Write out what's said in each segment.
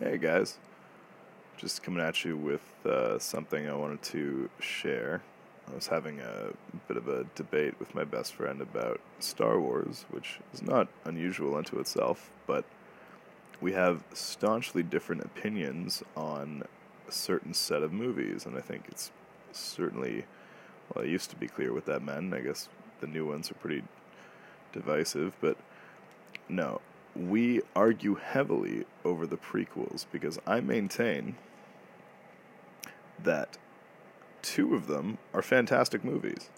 Hey guys, just coming at you with uh, something I wanted to share. I was having a bit of a debate with my best friend about Star Wars, which is not unusual unto itself, but we have staunchly different opinions on a certain set of movies, and I think it's certainly, well, it used to be clear what that meant. I guess the new ones are pretty divisive, but no, we argue heavily over the prequels because I maintain that two of them are fantastic movies.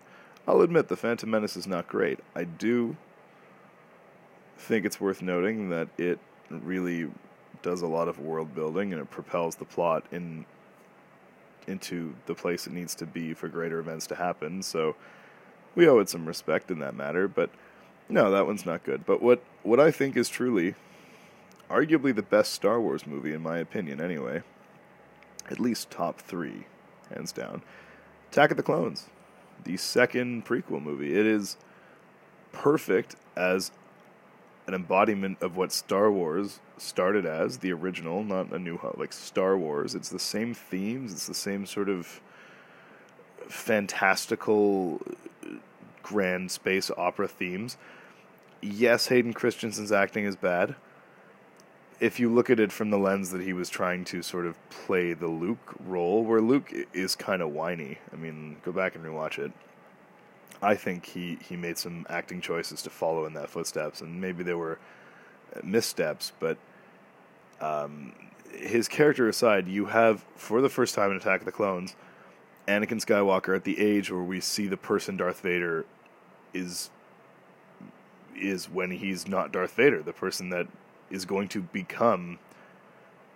I'll admit The Phantom Menace is not great. I do think it's worth noting that it really does a lot of world building and it propels the plot in into the place it needs to be for greater events to happen. So we owe it some respect in that matter, but no, that one's not good. But what what I think is truly arguably the best Star Wars movie in my opinion anyway, at least top 3 hands down. Attack of the Clones, the second prequel movie. It is perfect as an embodiment of what Star Wars started as, the original, not a new like Star Wars. It's the same themes, it's the same sort of fantastical uh, grand space opera themes. Yes, Hayden Christensen's acting is bad. If you look at it from the lens that he was trying to sort of play the Luke role, where Luke is kind of whiny. I mean, go back and rewatch it. I think he, he made some acting choices to follow in that footsteps, and maybe they were missteps, but um, his character aside, you have, for the first time in Attack of the Clones, Anakin Skywalker at the age where we see the person Darth Vader is is when he's not Darth Vader, the person that is going to become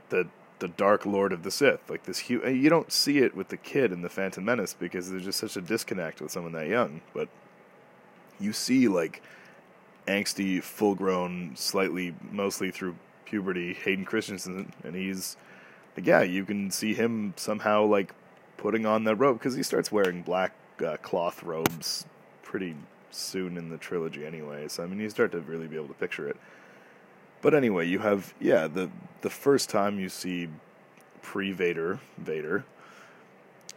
the the Dark Lord of the Sith. Like this, hu- you don't see it with the kid in the Phantom Menace because there's just such a disconnect with someone that young. But you see like angsty, full grown, slightly mostly through puberty Hayden Christensen, and he's like, yeah, you can see him somehow like putting on that robe because he starts wearing black uh, cloth robes pretty soon in the trilogy anyway. So I mean, you start to really be able to picture it. But anyway, you have yeah the the first time you see pre Vader Vader,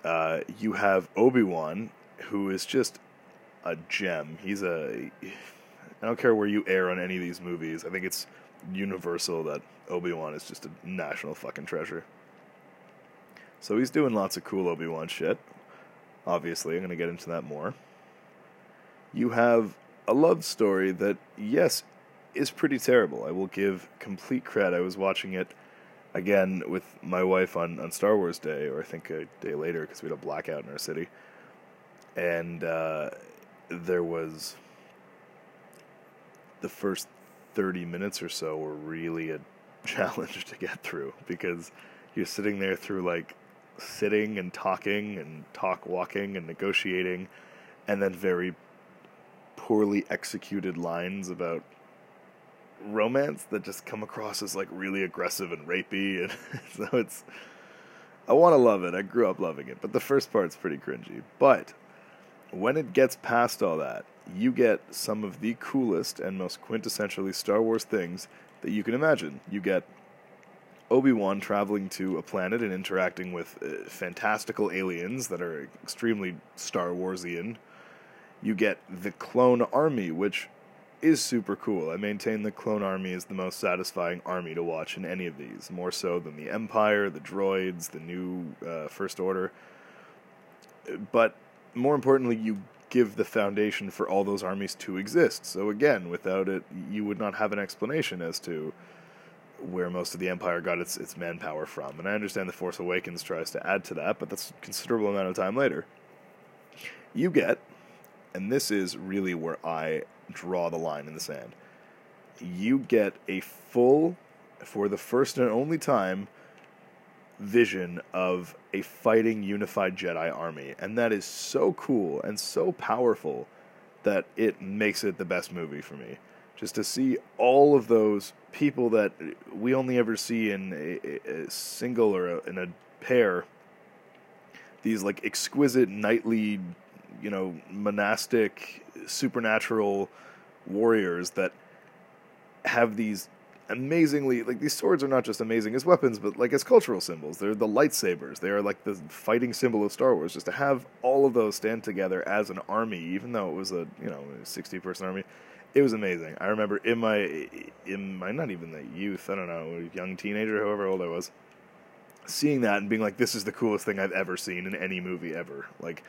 uh, you have Obi Wan, who is just a gem. He's a I don't care where you air on any of these movies. I think it's universal that Obi Wan is just a national fucking treasure. So he's doing lots of cool Obi Wan shit. Obviously, I'm going to get into that more. You have a love story that, yes, is pretty terrible. I will give complete credit. I was watching it again with my wife on, on Star Wars Day, or I think a day later because we had a blackout in our city. And uh, there was the first 30 minutes or so were really a challenge to get through because you're sitting there through like sitting and talking and talk walking and negotiating and then very poorly executed lines about romance that just come across as like really aggressive and rapey and so it's I want to love it. I grew up loving it, but the first part's pretty cringy. But when it gets past all that, you get some of the coolest and most quintessentially Star Wars things that you can imagine. You get Obi-Wan traveling to a planet and interacting with uh, fantastical aliens that are extremely Star Warsian. You get the clone army, which is super cool. I maintain the Clone Army is the most satisfying army to watch in any of these, more so than the Empire, the droids, the new uh, First Order. But more importantly, you give the foundation for all those armies to exist. So again, without it, you would not have an explanation as to where most of the Empire got its its manpower from. And I understand the Force Awakens tries to add to that, but that's a considerable amount of time later. You get, and this is really where I draw the line in the sand. You get a full, for the first and only time, vision of a fighting unified Jedi army. And that is so cool and so powerful that it makes it the best movie for me. Just to see all of those people that we only ever see in a, a single or a, in a pair, these like exquisite knightly, you know, monastic, supernatural warriors that have these amazingly like these swords are not just amazing as weapons, but like as cultural symbols. They're the lightsabers. They are like the fighting symbol of Star Wars. Just to have all of those stand together as an army, even though it was a you know sixty person army, it was amazing. I remember in my in my not even the youth, I don't know, young teenager, however old I was, seeing that and being like, this is the coolest thing I've ever seen in any movie ever. Like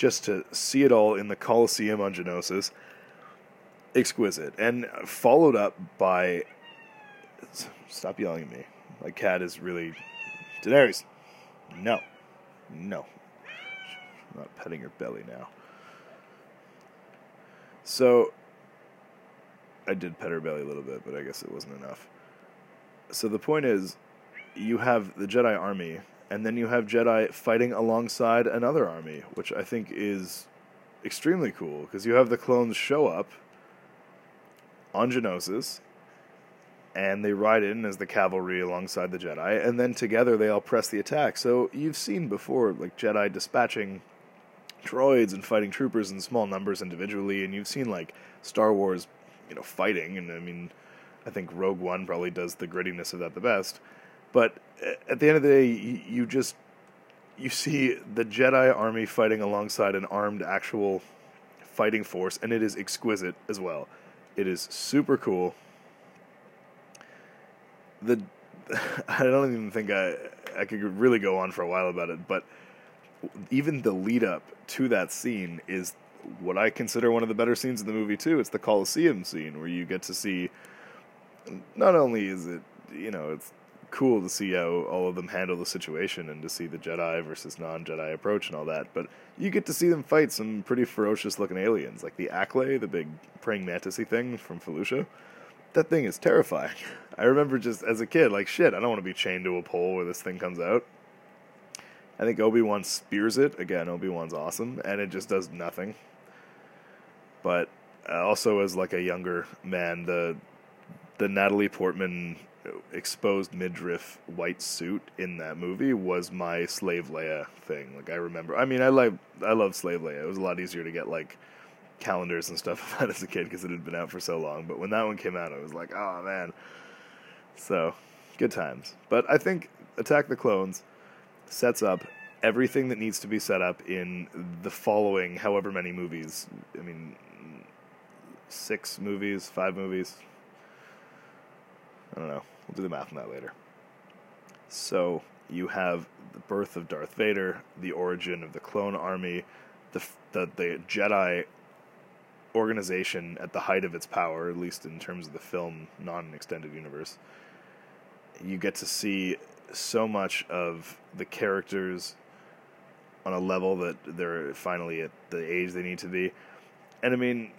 just to see it all in the Colosseum on Geonosis, exquisite, and followed up by Stop yelling at me. My cat is really. Daenerys! No. No. I'm not petting her belly now. So. I did pet her belly a little bit, but I guess it wasn't enough. So the point is, you have the Jedi army, and then you have Jedi fighting alongside another army, which I think is extremely cool because you have the clones show up on Geonosis and they ride in as the cavalry alongside the Jedi, and then together they all press the attack. So you've seen before, like Jedi dispatching droids and fighting troopers in small numbers individually, and you've seen like Star Wars, you know, fighting, and I mean, I think Rogue One probably does the grittiness of that the best. But at the end of the day, you just you see the Jedi army fighting alongside an armed actual fighting force, and it is exquisite as well. It is super cool the I don't even think I I could really go on for a while about it, but even the lead up to that scene is what I consider one of the better scenes in the movie too. It's the Colosseum scene where you get to see not only is it you know it's cool to see how all of them handle the situation and to see the Jedi versus non-Jedi approach and all that, but you get to see them fight some pretty ferocious looking aliens like the Acklay, the big praying mantisy thing from Felucia that thing is terrifying. I remember just as a kid, like, shit, I don't want to be chained to a pole where this thing comes out. I think Obi Wan spears it. Again, Obi Wan's awesome, and it just does nothing. But uh, also, as like a younger man, the the Natalie Portman exposed midriff white suit in that movie was my slave Leia thing. Like I remember, I mean, I like I love slave Leia. It was a lot easier to get like calendars and stuff that as a kid because it had been out for so long. But when that one came out, I was like, oh man. So, good times. But I think Attack the Clones sets up everything that needs to be set up in the following however many movies. I mean, six movies, five movies. I don't know. We'll do the math on that later. So, you have the birth of Darth Vader, the origin of the clone army, the the, the Jedi organization at the height of its power, at least in terms of the film non extended universe, you get to see so much of the characters on a level that they're finally at the age they need to be. And I mean,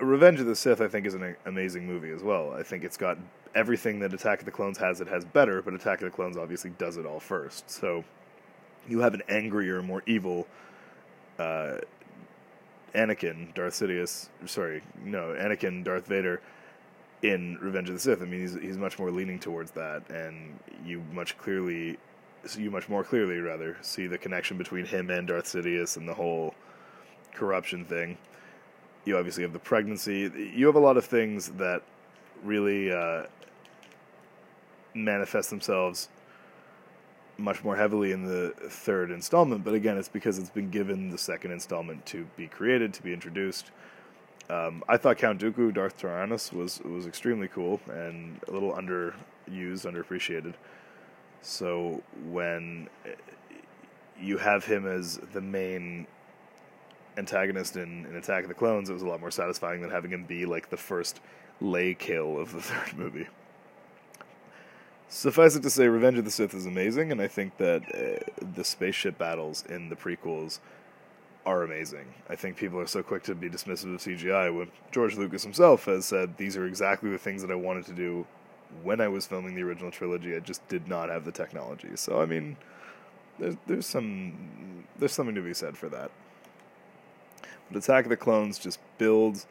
Revenge of the Sith, I think, is an amazing movie as well. I think it's got everything that Attack of the Clones has, it has better, but Attack of the Clones obviously does it all first. So you have an angrier, more evil uh, Anakin, Darth Sidious, sorry, no, Anakin, Darth Vader in Revenge of the Sith. I mean, he's he's much more leaning towards that, and you much clearly, you much more clearly rather see the connection between him and Darth Sidious and the whole corruption thing. You obviously have the pregnancy. You have a lot of things that really uh, manifest themselves much more heavily in the third installment, but again, it's because it's been given the second installment to be created, to be introduced. Um, I thought Count Dooku, Darth Tyrannus, was was extremely cool and a little underused, underappreciated. So when you have him as the main antagonist in, in Attack of the Clones, it was a lot more satisfying than having him be like the first lay kill of the third movie. Suffice it to say, Revenge of the Sith is amazing, and I think that uh, the spaceship battles in the prequels are amazing. I think people are so quick to be dismissive of CGI when George Lucas himself has said these are exactly the things that I wanted to do when I was filming the original trilogy. I just did not have the technology. So I mean, there's there's some there's something to be said for that. But Attack of the Clones just builds.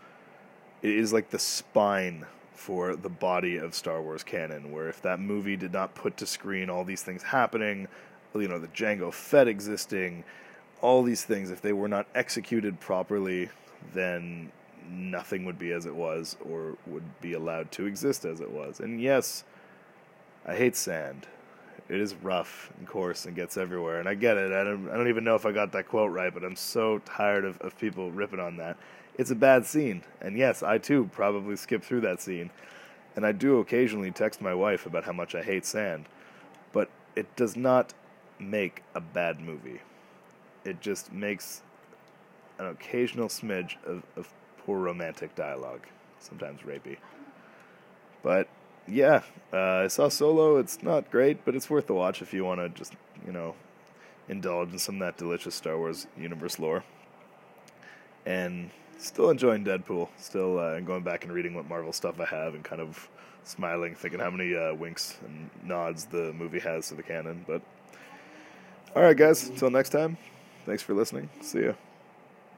It is like the spine for the body of Star Wars canon, where if that movie did not put to screen all these things happening, you know, the Jango Fett existing, all these things, if they were not executed properly, then nothing would be as it was or would be allowed to exist as it was. And yes, I hate sand. It is rough and coarse and gets everywhere, and I get it. I don't, I don't even know if I got that quote right, but I'm so tired of, of people ripping on that. It's a bad scene, and yes, I too probably skip through that scene. And I do occasionally text my wife about how much I hate sand, but it does not make a bad movie. It just makes an occasional smidge of, of poor romantic dialogue, sometimes rapey. But yeah, uh, I saw Solo. It's not great, but it's worth the watch if you want to just, you know, indulge in some of that delicious Star Wars universe lore. And still enjoying Deadpool. Still uh, going back and reading what Marvel stuff I have and kind of smiling, thinking how many uh, winks and nods the movie has to the canon. But all right, guys, until next time, thanks for listening. See ya.